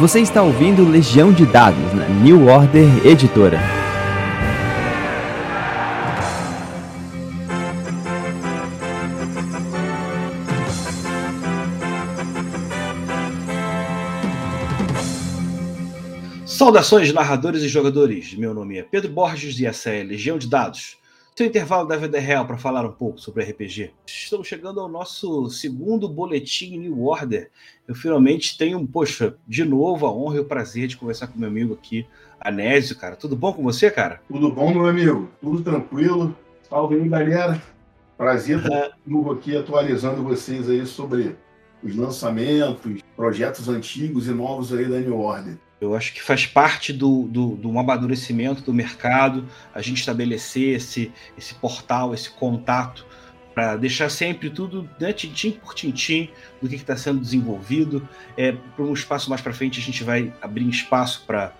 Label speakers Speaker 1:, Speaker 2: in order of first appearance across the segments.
Speaker 1: Você está ouvindo Legião de Dados na New Order Editora.
Speaker 2: Saudações, narradores e jogadores. Meu nome é Pedro Borges e essa é Legião de Dados seu intervalo da vida real para falar um pouco sobre RPG. Estamos chegando ao nosso segundo boletim New Order. Eu finalmente tenho, poxa, de novo a honra e o prazer de conversar com meu amigo aqui, Anésio, cara. Tudo bom com você, cara?
Speaker 3: Tudo bom, meu amigo. Tudo tranquilo. Salve aí, galera. Prazer estar novo aqui atualizando vocês aí sobre os lançamentos, projetos antigos e novos aí da New Order.
Speaker 2: Eu acho que faz parte do, do, do amadurecimento do mercado a gente estabelecer esse, esse portal, esse contato, para deixar sempre tudo né, tintim por tintim do que está sendo desenvolvido. É, para um espaço mais para frente, a gente vai abrir espaço para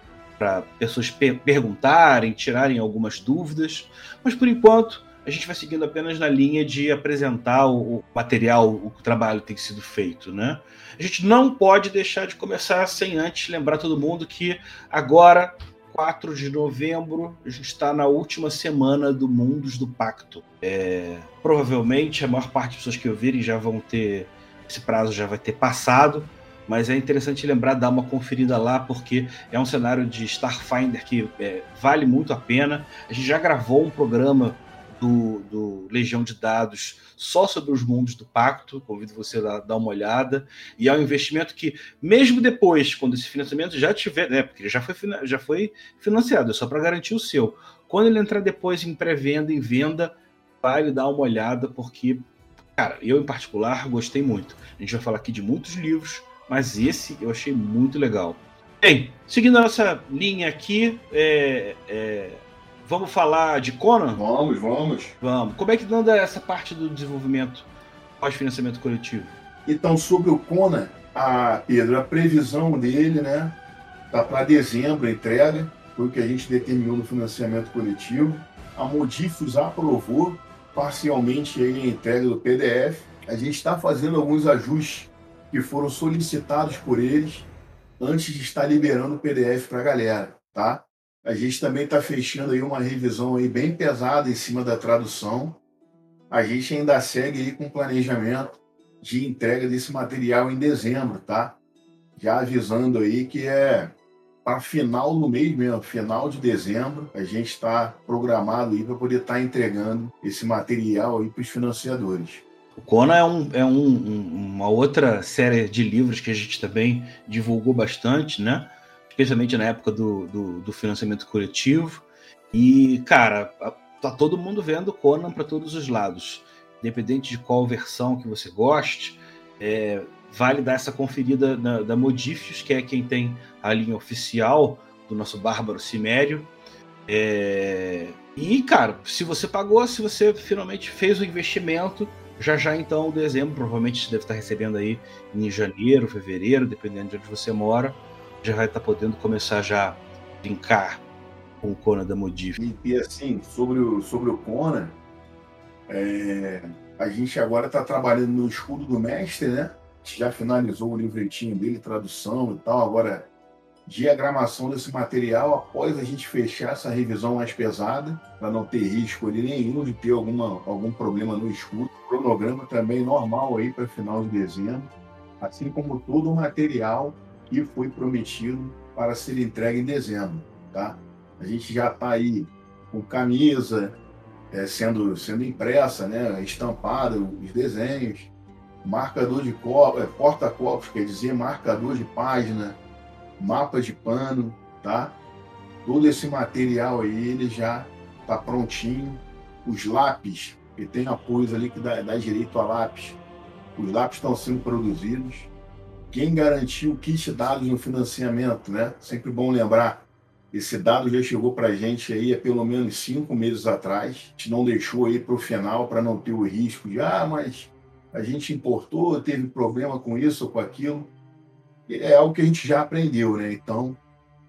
Speaker 2: pessoas per perguntarem, tirarem algumas dúvidas, mas por enquanto a gente vai seguindo apenas na linha de apresentar o, material, o, o trabalho que tem sido feito, né? A gente não pode deixar de começar sem antes lembrar todo mundo que agora, 4 de novembro, a gente está na última semana do Mundos do Pacto. É, provavelmente a maior parte das pessoas que ouvirem já vão ter. Esse prazo já vai ter passado, mas é interessante lembrar, dar uma conferida lá, porque é um cenário de Starfinder que é, vale muito a pena. A gente já gravou um programa do, do, Legião de Dados só sobre os mundos do pacto. Convido você a dar uma olhada. E é um investimento que, mesmo depois, quando esse financiamento já tiver, né, porque já foi, já foi financiado, é só para garantir o seu. Quando ele entrar depois em pré-venda, em venda, vale dar uma olhada, porque, cara, eu em particular gostei muito. A gente vai falar aqui de muitos livros, mas esse eu achei muito legal. Bem, seguindo a nossa linha aqui, é, é Vamos falar de Conan?
Speaker 3: Vamos, vamos.
Speaker 2: Vamos. Como é que anda essa parte do desenvolvimento pós-financiamento coletivo?
Speaker 3: Então, sobre o Conan, a Pedro, a previsão dele, né, tá para dezembro a entrega, foi o que a gente determinou no financiamento coletivo. A Modifus aprovou parcialmente a entrega do PDF. A gente está fazendo alguns ajustes que foram solicitados por eles antes de estar liberando o PDF para a galera, tá? A gente também está fechando aí uma revisão aí bem pesada em cima da tradução. A gente ainda segue aí com planejamento de entrega desse material em dezembro, tá? Já avisando aí que é para final do mês mesmo, final de dezembro, a gente está programado aí para poder estar tá entregando esse material aí para os financiadores.
Speaker 2: O Conan é, um, é um, uma outra série de livros que a gente também divulgou bastante, né? Especialmente na época do, do, do financiamento coletivo. E, cara, tá todo mundo vendo Conan para todos os lados. Independente de qual versão que você goste, é, vale dar essa conferida na, da Modifius, que é quem tem a linha oficial do nosso Bárbaro Cimério. É, e, cara, se você pagou, se você finalmente fez o investimento, já já então, dezembro, provavelmente você deve estar recebendo aí em janeiro, fevereiro, dependendo de onde você mora já vai estar tá podendo começar já a brincar com o Conan da Modif.
Speaker 3: E, e, assim, sobre o, sobre o Conan, é, a gente agora está trabalhando no escudo do mestre, né? A gente já finalizou o livretinho dele, tradução e tal. Agora, diagramação desse material após a gente fechar essa revisão mais pesada, para não ter risco ali nenhum de ter alguma, algum problema no escudo. Cronograma também normal aí para final de dezembro, assim como todo o material que foi prometido para ser entregue em dezembro, tá? A gente já está aí com camisa é, sendo, sendo impressa, né, estampada, os desenhos, marcador de copo, é, porta-copos, quer dizer, marcador de página, mapa de pano, tá? Todo esse material aí, ele já está prontinho. Os lápis, que tem apoio ali que dá, dá direito a lápis, os lápis estão sendo produzidos quem garantiu o kit dados no financiamento, né? Sempre bom lembrar. Esse dado já chegou para a gente aí há pelo menos cinco meses atrás. A gente não deixou aí para o final para não ter o risco de, ah, mas a gente importou, teve problema com isso ou com aquilo. É algo que a gente já aprendeu, né? Então,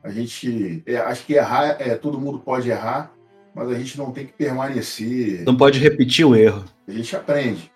Speaker 3: a gente. É, acho que errar, é, todo mundo pode errar, mas a gente não tem que permanecer.
Speaker 2: Não pode repetir o erro.
Speaker 3: A gente aprende.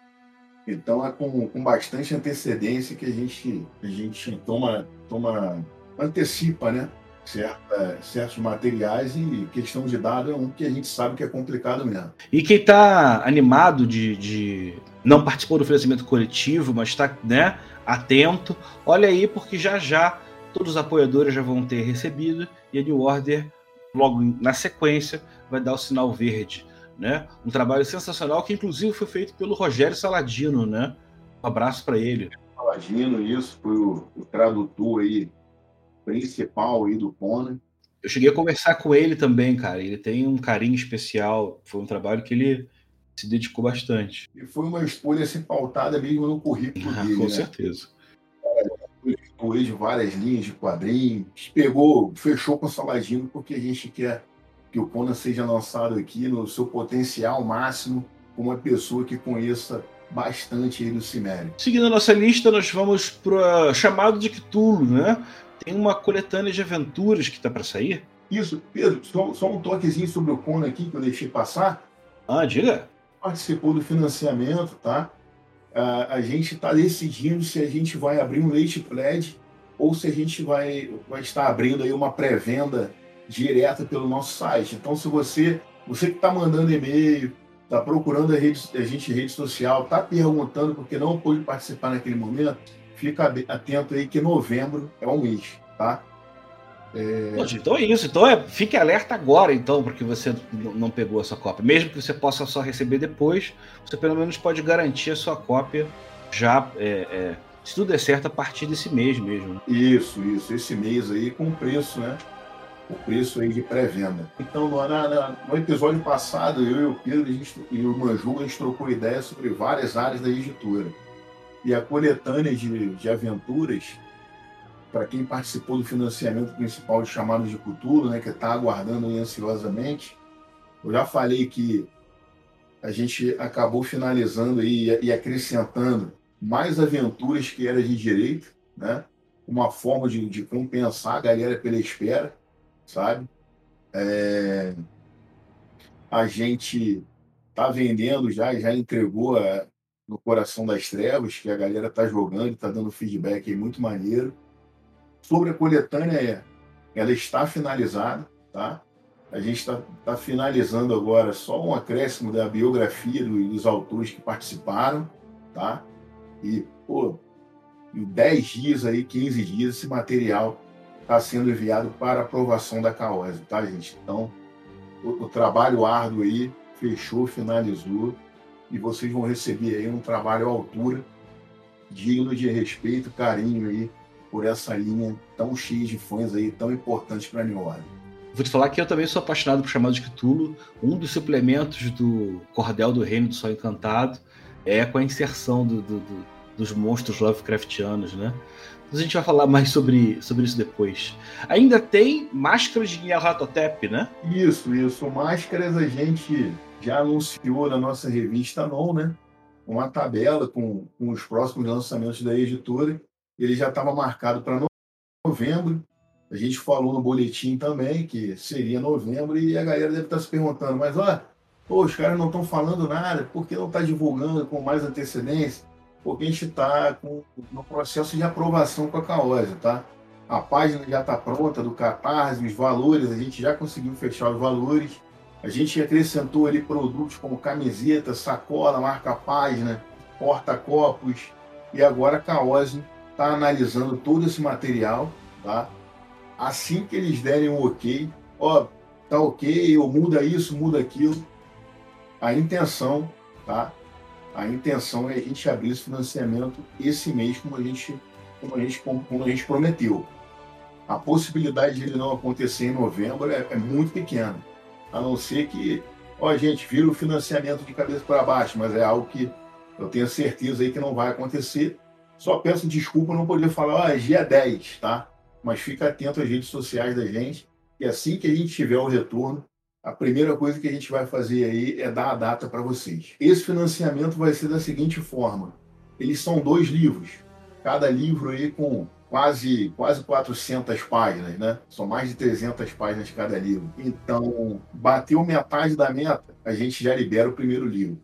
Speaker 3: Então é com, com bastante antecedência que a gente, a gente toma, toma antecipa, né? Certa, certos materiais e questão de dado é um que a gente sabe que é complicado mesmo.
Speaker 2: E quem está animado de, de não participou do financiamento coletivo, mas está né, atento, olha aí, porque já já todos os apoiadores já vão ter recebido e a New Order, logo na sequência, vai dar o sinal verde. Né? Um trabalho sensacional que, inclusive, foi feito pelo Rogério Saladino. Né? Um abraço para ele.
Speaker 3: Saladino, isso, foi o, o tradutor aí principal aí do Conan.
Speaker 2: Eu cheguei a conversar com ele também, cara. Ele tem um carinho especial. Foi um trabalho que ele se dedicou bastante.
Speaker 3: E foi uma escolha assim, pautada mesmo no currículo
Speaker 2: ah,
Speaker 3: dele.
Speaker 2: Com
Speaker 3: né?
Speaker 2: certeza.
Speaker 3: Ele de várias linhas de quadrinhos. Pegou, fechou com o Saladino porque a gente quer que o Conan seja lançado aqui no seu potencial máximo, com uma pessoa que conheça bastante aí do Cimério.
Speaker 2: Seguindo a nossa lista, nós vamos para chamado de Cthulhu, né? Tem uma coletânea de aventuras que está para sair.
Speaker 3: Isso, Pedro, só, só, um toquezinho sobre o Conan aqui que eu deixei passar.
Speaker 2: Ah, diga.
Speaker 3: Participou do financiamento, tá? Uh, a gente está decidindo se a gente vai abrir um leite pledge ou se a gente vai, vai estar abrindo aí uma pré-venda direta pelo nosso site. Então, se você, você que está mandando e-mail, está procurando a, rede, a gente em rede social, está perguntando porque não pôde participar naquele momento, fica atento aí que novembro é um mês, tá?
Speaker 2: É... então é isso. Então é, fique alerta agora, então, porque você não pegou a sua cópia. Mesmo que você possa só receber depois, você pelo menos pode garantir a sua cópia já, é, é, se tudo der certo, a partir desse mês mesmo. Né?
Speaker 3: Isso, isso. Esse mês aí com preço, né? O preço aí de pré-venda. Então, no, na, no, episódio passado, eu e o Pedro gente, e o Manju, a gente trocou ideias sobre várias áreas da editora. E a coletânea de, de aventuras para quem participou do financiamento principal de Chamados de Cultura, né, que está aguardando ansiosamente, eu já falei que a gente acabou finalizando aí e acrescentando mais aventuras que era de direito, né? Uma forma de, de compensar a galera pela espera, sabe? É... A gente tá vendendo já, já entregou a... no Coração das Trevas, que a galera tá jogando, tá dando feedback aí muito maneiro. Sobre a coletânea, é, ela está finalizada, tá? A gente está tá finalizando agora só um acréscimo da biografia dos autores que participaram, tá? E, pô, em 10 dias aí, 15 dias, esse material está sendo enviado para aprovação da CAOSE, tá, gente? Então, o, o, trabalho árduo aí fechou, finalizou, e vocês vão receber aí um trabalho à altura, digno de respeito, carinho aí por essa linha tão cheia de fãs aí, tão importante para a New Order.
Speaker 2: Vou te falar que eu também sou apaixonado por Chamado de Cthulhu. Um dos suplementos do Cordel do Reino do Sol Encantado é com a inserção do, do, do, dos monstros Lovecraftianos, né? Mas a gente vai falar mais sobre, sobre isso depois. Ainda tem máscaras de Nyarlathotep, né?
Speaker 3: Isso, isso. Máscaras a gente já anunciou na nossa revista Non, né? Uma tabela com, com os próximos lançamentos da editora ele já estava marcado para novembro. A gente falou no boletim também que seria novembro e a galera deve estar tá se perguntando, mas ó, pô, os caras não estão falando nada, por que não está divulgando com mais antecedência? Porque a gente está no processo de aprovação com a Caose, tá? A página já está pronta do Catarse, os valores, a gente já conseguiu fechar os valores. A gente acrescentou ali produtos como camiseta, sacola, marca-página, porta-copos e agora a Caose está analisando todo esse material, tá? Assim que eles derem um ok, ó, tá ok, ou muda isso, muda aquilo. A intenção, tá? A intenção é a gente abrir esse financiamento esse mês, como a gente, como a gente, como a gente prometeu. A possibilidade de ele não acontecer em novembro é, é muito pequena, a não ser que, ó, gente, vira o financiamento de cabeça para baixo, mas é algo que eu tenho certeza aí que não vai acontecer só peço desculpa não poder falar, ah, dia 10, tá? Mas fica atento às redes sociais da gente. E assim que a gente tiver o retorno, a primeira coisa que a gente vai fazer aí é dar a data para vocês. Esse financiamento vai ser da seguinte forma: eles são dois livros, cada livro aí com quase quase 400 páginas, né? São mais de 300 páginas cada livro. Então, bateu metade da meta, a gente já libera o primeiro livro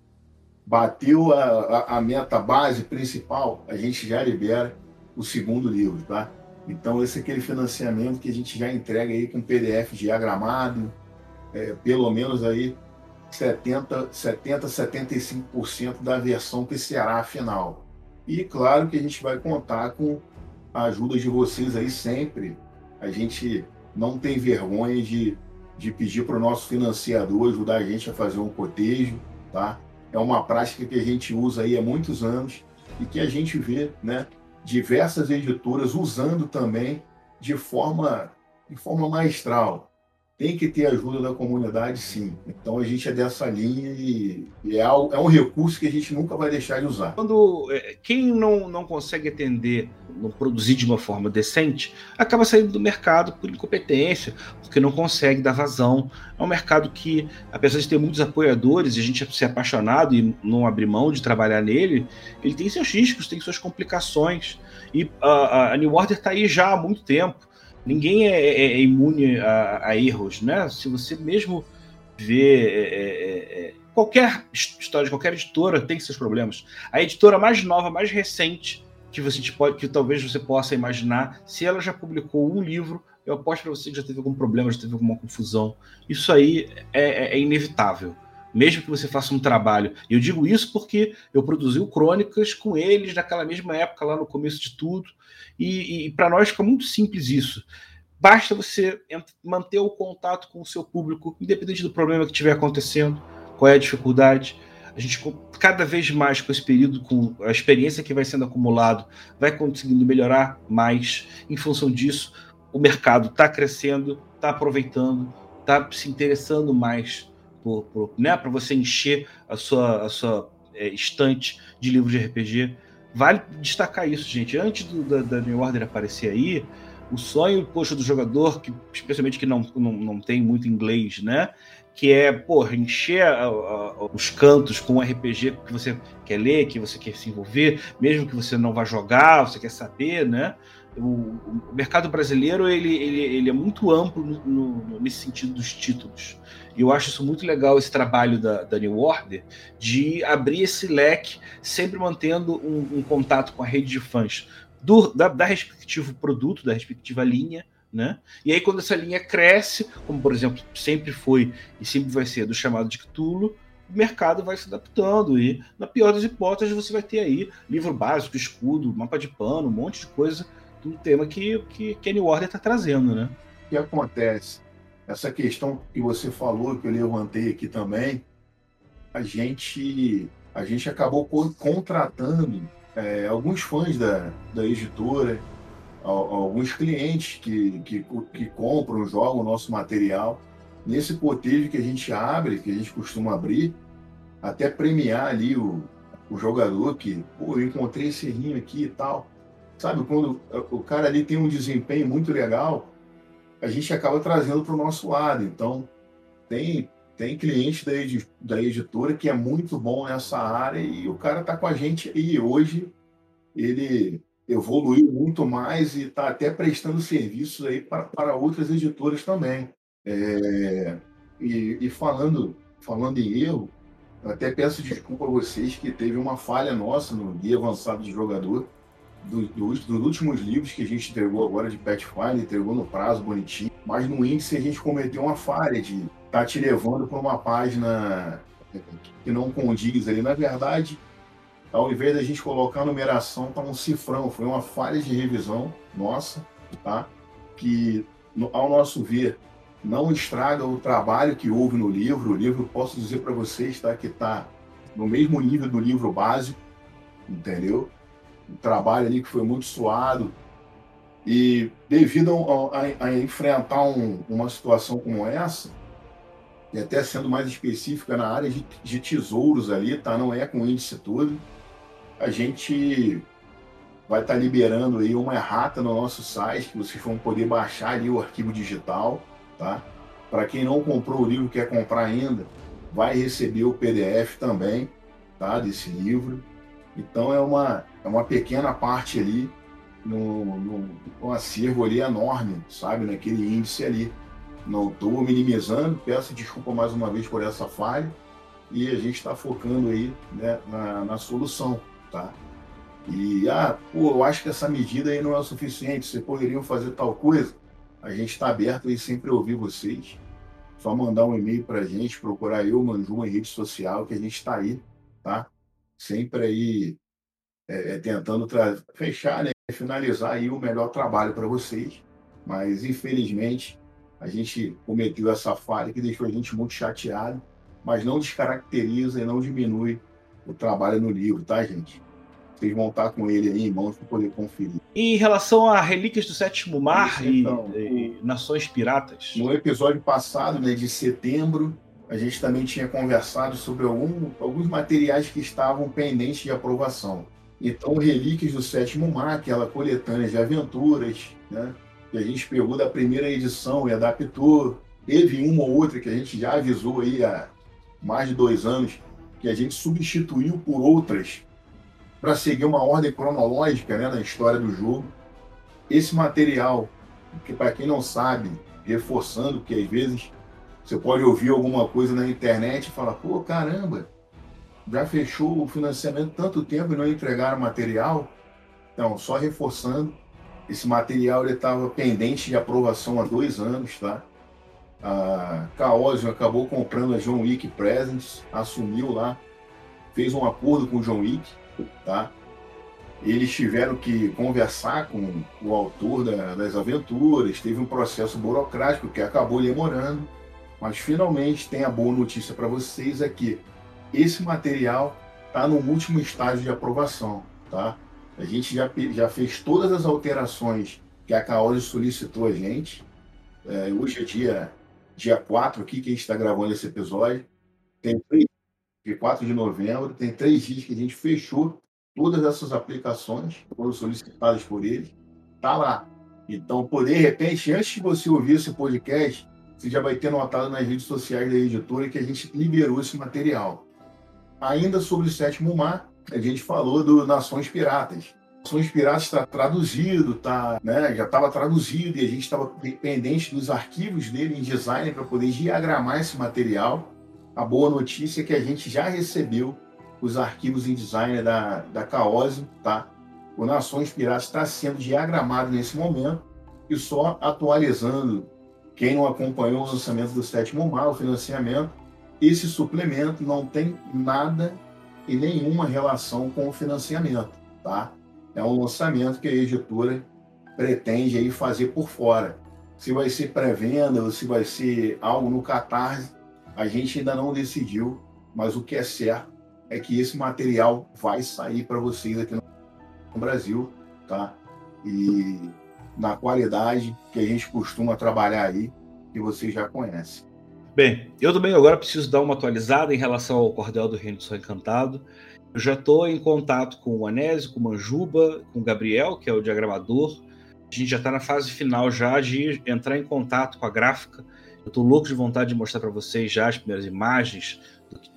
Speaker 3: bateu a, a, a, meta base principal, a gente já libera o segundo livro, tá? Então, esse é aquele financiamento que a gente já entrega aí com PDF diagramado, é, pelo menos aí 70, 70 75% da versão que será a final. E claro que a gente vai contar com a ajuda de vocês aí sempre. A gente não tem vergonha de, de pedir para o nosso financiador ajudar a gente a fazer um cotejo, tá? É uma prática que a gente usa aí há muitos anos e que a gente vê, né, diversas editoras usando também de forma de forma maestral tem que ter ajuda da comunidade, sim. Então a gente é dessa linha e, e é, é, um recurso que a gente nunca vai deixar de usar.
Speaker 2: Quando é, quem não, não consegue atender, não produzir de uma forma decente, acaba saindo do mercado por incompetência, porque não consegue dar vazão. É um mercado que, apesar de ter muitos apoiadores e a gente ser apaixonado e não abrir mão de trabalhar nele, ele tem seus riscos, tem suas complicações. E a, a New Order está aí já há muito tempo ninguém é, é, é imune a, a, erros, né? Se você mesmo vê é, é, é, qualquer história de qualquer editora tem seus problemas. A editora mais nova, mais recente que você pode, que talvez você possa imaginar, se ela já publicou um livro, eu aposto para você que já teve algum problema, já teve alguma confusão. Isso aí é, inevitável mesmo que você faça um trabalho. Eu digo isso porque eu produzi o Crônicas com eles naquela mesma época, lá no começo de tudo, e, e para nós fica muito simples isso. Basta você manter o contato com o seu público, independente do problema que estiver acontecendo, qual é a dificuldade. A gente, cada vez mais com esse período, com a experiência que vai sendo acumulado, vai conseguindo melhorar mais. Em função disso, o mercado está crescendo, está aproveitando, está se interessando mais por, por né, para você encher a sua, a sua é, estante de livros de RPG. Vale destacar isso, gente. Antes do, da, da, New Order aparecer aí, o sonho poxa, do jogador, que, especialmente que não, não, não tem muito inglês, né? Que é, porra, encher a, a, os cantos com RPG que você quer ler, que você quer se envolver, mesmo que você não vá jogar, você quer saber, né? O, o mercado brasileiro ele, ele, ele é muito amplo no, no, nesse sentido dos títulos. E eu acho isso muito legal, esse trabalho da, da New Order, de abrir esse leque, sempre mantendo um, um contato com a rede de fãs do, da, da respectivo produto, da respectiva linha, né? E aí, quando essa linha cresce, como por exemplo sempre foi e sempre vai ser do chamado de Cthulhu, o mercado vai se adaptando e, na pior das hipóteses, você vai ter aí livro básico, escudo, mapa de pano, um monte de coisa do tema que, que, New Order está trazendo, né?
Speaker 3: O que acontece? essa questão que você falou, que eu levantei aqui também, a gente, a gente acabou contratando é, alguns fãs da, da editora, alguns clientes que, que, que compram, jogam o nosso material. Nesse cotejo que a gente abre, que a gente costuma abrir, até premiar ali o, o jogador que, pô, eu encontrei esse rinho aqui e tal. Sabe, quando o cara ali tem um desempenho muito legal, a gente acaba trazendo para o nosso lado. Então, tem, tem cliente da, edi da editora que é muito bom nessa área e o cara está com a gente e hoje ele evoluiu muito mais e está até prestando serviços aí para, para outras editoras também. É, e, e, falando, falando em erro, eu até peço desculpa a vocês que teve uma falha nossa no guia avançado de jogador do, do, dos últimos livros que a gente entregou agora de Pathfinder, entregou no prazo bonitinho, mas no índice a gente cometeu uma falha de tá te levando para uma página que não condiz ali. Na verdade, ao invés da gente colocar a numeração, tá um cifrão. Foi uma falha de revisão nossa, tá? Que, ao nosso ver, não estraga o trabalho que houve no livro. O livro, posso dizer para vocês, tá? Que está no mesmo nível do livro básico, entendeu? Um trabalho ali que foi muito suado. E devido a, a, a enfrentar um, uma situação como essa, e até sendo mais específica na área de, de tesouros ali, tá? Não é com índice todo. A gente vai estar tá liberando aí uma errata no nosso site, que vocês vão poder baixar ali o arquivo digital, tá? Para quem não comprou o livro, quer comprar ainda, vai receber o PDF também, tá? Desse livro. Então é uma, é uma pequena parte ali no, no, acervo ali enorme, sabe, naquele índice ali. Não estou minimizando, peço desculpa mais uma vez por essa falha e a gente está focando aí né, na, na, solução, tá? e, ah, pô, eu acho que essa medida aí não é o suficiente, vocês poderiam fazer tal coisa, a gente está aberto e sempre ouvir vocês. Só mandar um e-mail para a gente, procurar eu, Manju, em rede social, que a gente está aí, tá? Sempre aí é, é tentando fechar, né? finalizar aí o melhor trabalho para vocês. Mas, infelizmente, a gente cometeu essa falha que deixou a gente muito chateado, mas não descaracteriza e não diminui o trabalho no livro, tá, gente? Vocês vão estar com ele aí em mãos para poder conferir.
Speaker 2: Em relação a Relíquias do Sétimo Mar Isso, então, e, e, Nações Piratas?
Speaker 3: No episódio passado, né, de setembro, a gente também tinha conversado sobre algum, alguns materiais que estavam pendentes de aprovação. Então, Relíquias do Sétimo Mar, aquela coletânea de aventuras, né, que a gente pegou da primeira edição e adaptou. Teve uma ou outra que a gente já avisou aí há mais de dois anos, que a gente substituiu por outras para seguir uma ordem cronológica né, na história do jogo. Esse material, que para quem não sabe, reforçando que às vezes você pode ouvir alguma coisa na internet e falar, pô, caramba, já fechou o financiamento tanto tempo e não entregaram material. Então, só reforçando, esse material estava pendente de aprovação há dois anos, tá? A Caosium acabou comprando a John Wick Presents, assumiu lá, fez um acordo com o John Wick, tá? Eles tiveram que conversar com o autor da, das aventuras, teve um processo burocrático que acabou demorando, mas finalmente tem a boa notícia para vocês é que esse material está no último estágio de aprovação, tá? A gente já, já fez todas as alterações que a Caoli solicitou a gente. É, hoje é dia, dia 4 aqui que a gente está gravando esse episódio. Tem três, dia 4 de novembro, tem três dias que a gente fechou todas essas aplicações que foram solicitadas por eles. Tá lá. Então, por de repente, antes de você ouvir esse podcast, você já vai ter notado nas redes sociais da editora que a gente liberou esse material. Ainda sobre o sétimo mar, a gente falou do Nações Piratas. Nações Piratas está traduzido, tá, né, já estava traduzido e a gente estava dependente dos arquivos dele em design para poder diagramar esse material. A boa notícia é que a gente já recebeu os arquivos em design da, da Caose, tá? O Nações Piratas está sendo diagramado nesse momento e só atualizando quem não acompanhou o lançamento do sétimo mar, o financiamento, esse suplemento não tem nada e nenhuma relação com o financiamento, tá? É um lançamento que a editora pretende aí fazer por fora. Se vai ser pré-venda ou se vai ser algo no Catarse, a gente ainda não decidiu, mas o que é certo é que esse material vai sair para vocês aqui no Brasil, tá? E na qualidade que a gente costuma trabalhar aí, que vocês já conhecem.
Speaker 2: Bem, eu também agora preciso dar uma atualizada em relação ao Cordel do Reino do Sol Encantado. Eu já estou em contato com o Anésio, com o Manjuba, com o Gabriel, que é o diagramador. A gente já está na fase final já de entrar em contato com a gráfica. Eu estou louco de vontade de mostrar para vocês já as primeiras imagens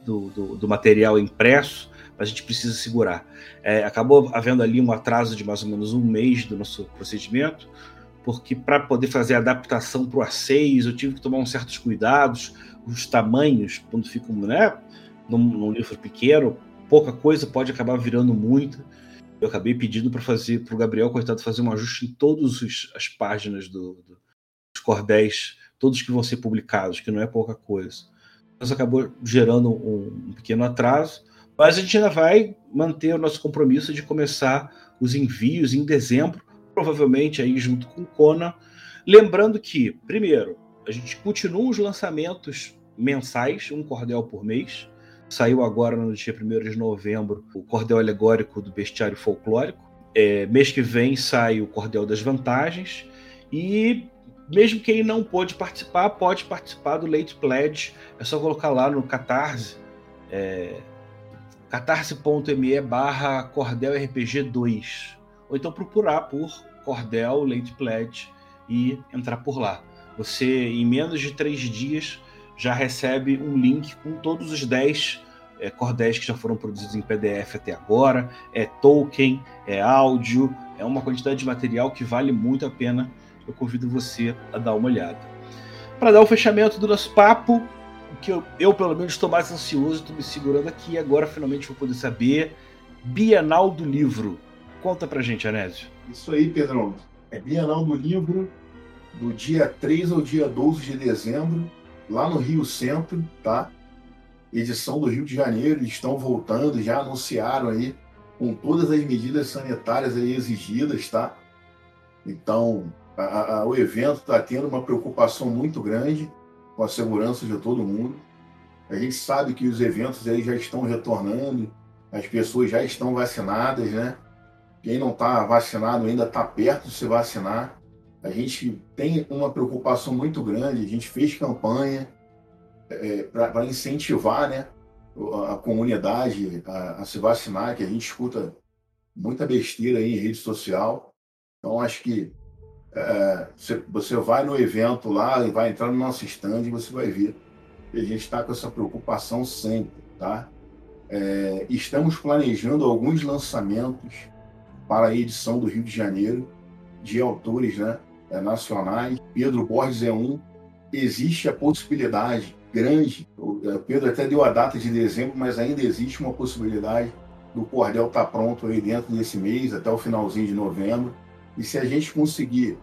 Speaker 2: do, do, do, material impresso, mas a gente precisa segurar. É, acabou havendo ali um atraso de mais ou menos um mês do nosso procedimento, porque para poder fazer a adaptação para o A6 eu tive que tomar uns certos cuidados, os tamanhos, quando ficam né, num, num livro pequeno, pouca coisa pode acabar virando muita. Eu acabei pedindo para fazer para o Gabriel, coitado, fazer um ajuste em todas as páginas do, do, dos cordéis, todos que vão ser publicados, que não é pouca coisa. Isso acabou gerando um, um pequeno atraso, mas a gente ainda vai manter o nosso compromisso de começar os envios em dezembro provavelmente aí junto com o Conan. Lembrando que, primeiro, a gente continua os lançamentos mensais, um cordel por mês. Saiu agora no dia 1 de novembro o cordel alegórico do bestiário folclórico. É, mês que vem sai o cordel das vantagens. E mesmo quem não pôde participar, pode participar do Late Pledge. É só colocar lá no Catarse. É, catarse.me barra cordel RPG 2 ou então procurar por Cordel Late Pledge e entrar por lá. Você, em menos de três dias, já recebe um link com todos os 10 é, cordéis que já foram produzidos em PDF até agora. É token, é áudio, é uma quantidade de material que vale muito a pena. Eu convido você a dar uma olhada. Para dar o fechamento do nosso papo, que eu, eu pelo menos estou mais ansioso, estou me segurando aqui. Agora finalmente vou poder saber. Bienal do Livro Conta pra gente, Anésio.
Speaker 3: Isso aí, Pedrão. É Bienal do Livro, do dia 3 ao dia 12 de dezembro, lá no Rio Centro, tá? Edição do Rio de Janeiro, eles estão voltando, já anunciaram aí com todas as medidas sanitárias aí exigidas, tá? Então, a, a, o evento está tendo uma preocupação muito grande com a segurança de todo mundo. A gente sabe que os eventos aí já estão retornando, as pessoas já estão vacinadas, né? Quem não está vacinado ainda está perto de se vacinar. A gente tem uma preocupação muito grande, a gente fez campanha é, para incentivar né, a comunidade a, a, se vacinar, que a gente escuta muita besteira aí em rede social. Então, acho que é, você, vai no evento lá e vai entrar no nosso stand e você vai ver. A gente está com essa preocupação sempre, tá? É, estamos planejando alguns lançamentos para a edição do Rio de Janeiro de autores né, é, nacionais. Pedro Borges é um. Existe a possibilidade grande, o é, Pedro até deu a data de dezembro, mas ainda existe uma possibilidade do cordel estar tá pronto aí dentro desse mês, até o finalzinho de novembro. E se a gente conseguir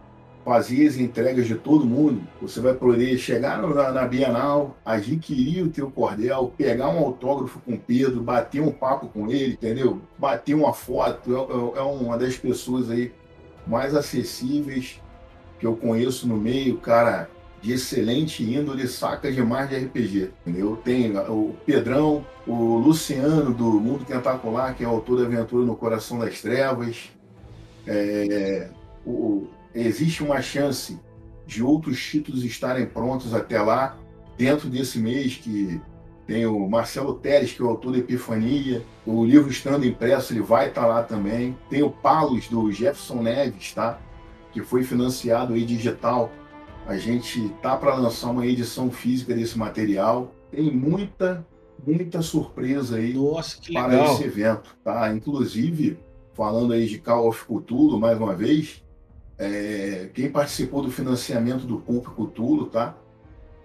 Speaker 3: fazer as entregas de todo mundo, você vai poder chegar na, na Bienal, adquirir o teu cordel, pegar um autógrafo com o Pedro, bater um papo com ele, entendeu? Bater uma foto, é, é, é uma das pessoas aí mais acessíveis que eu conheço no meio, cara de excelente índole, saca demais de RPG. Entendeu? Tem o Pedrão, o Luciano do Mundo Tentacular, que é autor da Aventura no Coração das Trevas, é, o, existe uma chance de outros títulos estarem prontos até lá, dentro desse mês, que tem o Marcelo Teres, que é o autor da Epifania, o livro estando impresso, ele vai estar lá também. Tem o Palos, do Jefferson Neves, tá? que foi financiado aí digital. A gente tá para lançar uma edição física desse material. Tem muita, muita surpresa aí
Speaker 2: Nossa,
Speaker 3: para
Speaker 2: legal.
Speaker 3: esse evento, tá? Inclusive, falando aí de Call of Cthulhu, mais uma vez, é, quem participou do financiamento do Pulp Cthulhu, tá?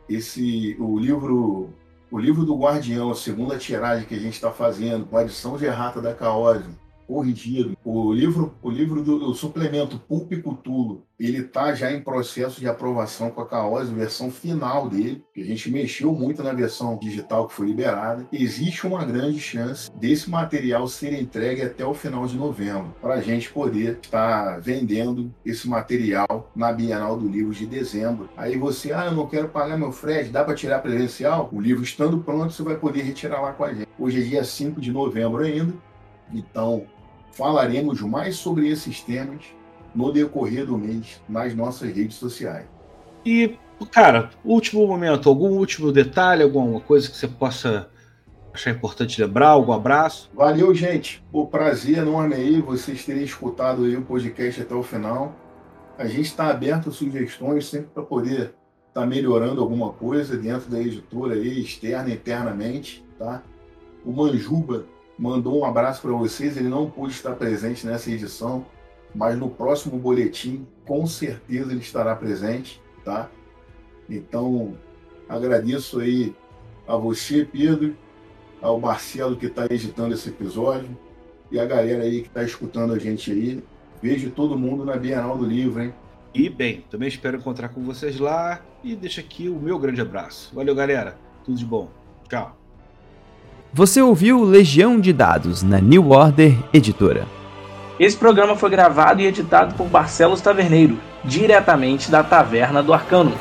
Speaker 3: Esse, o livro, o livro do Guardião, a segunda tiragem que a gente está fazendo, com a edição de errata da Caose, corrigido. O livro, o livro do o suplemento Pulp Cthulhu, ele está já em processo de aprovação com a Caose, versão final dele, que a gente mexeu muito na versão digital que foi liberada. Existe uma grande chance desse material ser entregue até o final de novembro, para a gente poder estar vendendo esse material na Bienal do Livro de dezembro. Aí você, ah, eu não quero pagar meu frete, dá para tirar presencial? O livro estando pronto, você vai poder retirar lá com a gente. Hoje é dia 5 de novembro ainda, então falaremos mais sobre esses temas no decorrer do mês nas nossas redes sociais.
Speaker 2: E, cara, último momento, algum último detalhe, alguma coisa que você possa achar importante lembrar? Algum abraço?
Speaker 3: Valeu, gente. O prazer enorme aí vocês terem escutado aí o podcast até o final. A gente está aberto a sugestões sempre para poder estar tá melhorando alguma coisa dentro da editora aí, externa e internamente, tá? O Manjuba mandou um abraço para vocês. Ele não pôde estar presente nessa edição, mas no próximo boletim, com certeza ele estará presente, tá? Então, agradeço aí a você, Pedro, ao Marcelo que está editando esse episódio e a galera aí que está escutando a gente aí. Vejo todo mundo na Bienal do Livro, hein?
Speaker 2: E bem, também espero encontrar com vocês lá e deixo aqui o meu grande abraço. Valeu, galera. Tudo de bom. Tchau.
Speaker 1: Você ouviu Legião de Dados na New Order Editora.
Speaker 4: Esse programa foi gravado e editado por Barcelos Taverneiro, diretamente da Taverna do Arcano.